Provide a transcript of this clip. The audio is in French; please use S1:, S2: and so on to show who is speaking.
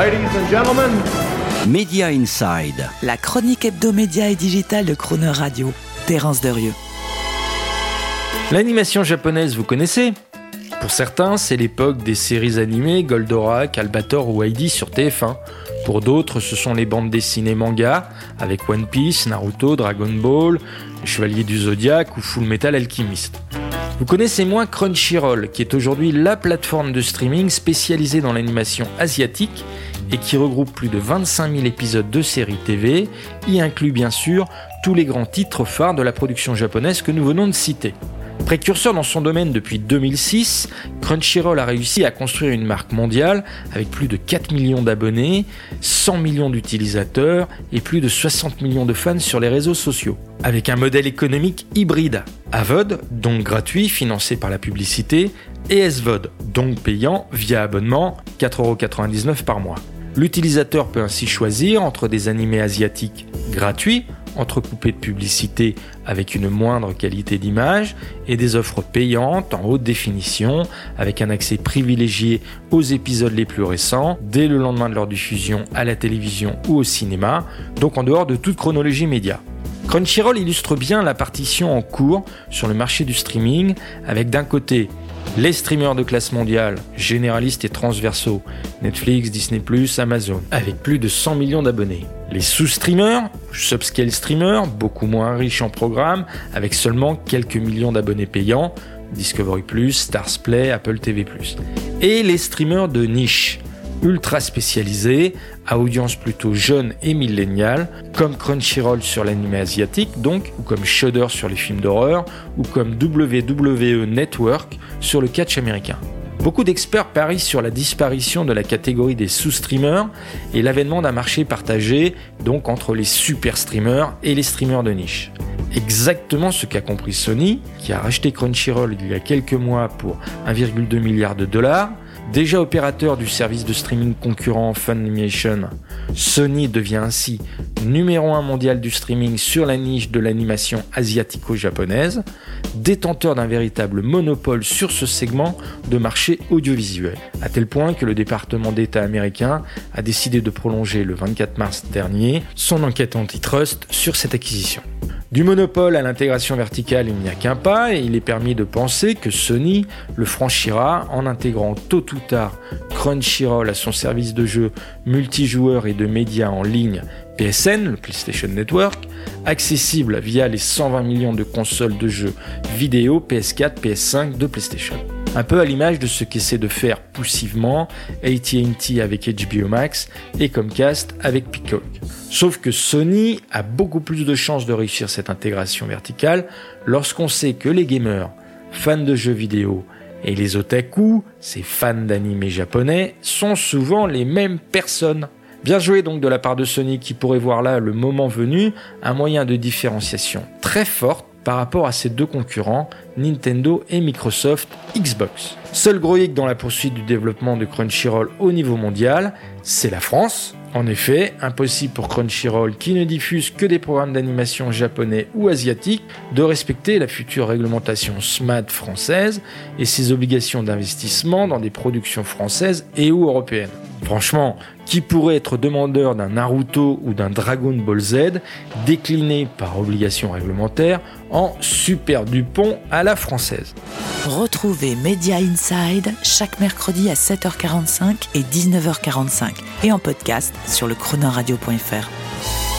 S1: Ladies and gentlemen,
S2: Media Inside.
S3: La chronique hebdomédia et digitale de Croner Radio. Terence Derieux.
S4: L'animation japonaise, vous connaissez? Pour certains, c'est l'époque des séries animées Goldorak, Albator ou Heidi sur TF1. Pour d'autres, ce sont les bandes dessinées manga avec One Piece, Naruto, Dragon Ball, Chevalier du Zodiaque ou Full Metal Alchemist. Vous connaissez moins Crunchyroll, qui est aujourd'hui la plateforme de streaming spécialisée dans l'animation asiatique et qui regroupe plus de 25 000 épisodes de séries TV, y inclut bien sûr tous les grands titres phares de la production japonaise que nous venons de citer. Précurseur dans son domaine depuis 2006, Crunchyroll a réussi à construire une marque mondiale avec plus de 4 millions d'abonnés, 100 millions d'utilisateurs et plus de 60 millions de fans sur les réseaux sociaux. Avec un modèle économique hybride, AVOD, donc gratuit, financé par la publicité, et SVOD, donc payant via abonnement, 4,99€ par mois. L'utilisateur peut ainsi choisir entre des animés asiatiques gratuits, entrecoupés de publicité avec une moindre qualité d'image, et des offres payantes en haute définition, avec un accès privilégié aux épisodes les plus récents, dès le lendemain de leur diffusion à la télévision ou au cinéma, donc en dehors de toute chronologie média. Crunchyroll illustre bien la partition en cours sur le marché du streaming, avec d'un côté les streamers de classe mondiale, généralistes et transversaux, Netflix, Disney ⁇ Amazon, avec plus de 100 millions d'abonnés. Les sous-streamers, subscale streamers, beaucoup moins riches en programmes, avec seulement quelques millions d'abonnés payants, Discovery ⁇ Stars Play, Apple TV ⁇ Et les streamers de niche, ultra spécialisés, à audience plutôt jeune et milléniale, comme Crunchyroll sur l'anime asiatique donc, ou comme Shudder sur les films d'horreur, ou comme WWE Network sur le catch américain. Beaucoup d'experts parient sur la disparition de la catégorie des sous-streamers et l'avènement d'un marché partagé, donc entre les super streamers et les streamers de niche. Exactement ce qu'a compris Sony, qui a racheté Crunchyroll il y a quelques mois pour 1,2 milliard de dollars, Déjà opérateur du service de streaming concurrent Funimation, Sony devient ainsi numéro 1 mondial du streaming sur la niche de l'animation asiatico-japonaise, détenteur d'un véritable monopole sur ce segment de marché audiovisuel, à tel point que le département d'État américain a décidé de prolonger le 24 mars dernier son enquête antitrust sur cette acquisition. Du monopole à l'intégration verticale, il n'y a qu'un pas et il est permis de penser que Sony le franchira en intégrant tôt ou tard Crunchyroll à son service de jeux multijoueurs et de médias en ligne PSN, le PlayStation Network, accessible via les 120 millions de consoles de jeux vidéo PS4, PS5 de PlayStation. Un peu à l'image de ce qu'essaie de faire poussivement AT&T avec HBO Max et Comcast avec Peacock. Sauf que Sony a beaucoup plus de chances de réussir cette intégration verticale lorsqu'on sait que les gamers, fans de jeux vidéo et les otaku, ces fans d'animés japonais, sont souvent les mêmes personnes. Bien joué donc de la part de Sony qui pourrait voir là le moment venu un moyen de différenciation très forte par rapport à ses deux concurrents, Nintendo et Microsoft Xbox. Seul gros dans la poursuite du développement de Crunchyroll au niveau mondial, c'est la France. En effet, impossible pour Crunchyroll, qui ne diffuse que des programmes d'animation japonais ou asiatiques, de respecter la future réglementation SMAD française et ses obligations d'investissement dans des productions françaises et ou européennes. Franchement, qui pourrait être demandeur d'un Naruto ou d'un Dragon Ball Z décliné par obligation réglementaire en Super Dupont à la française
S3: Retrouvez Media Inside chaque mercredi à 7h45 et 19h45 et en podcast sur le chronoradio.fr.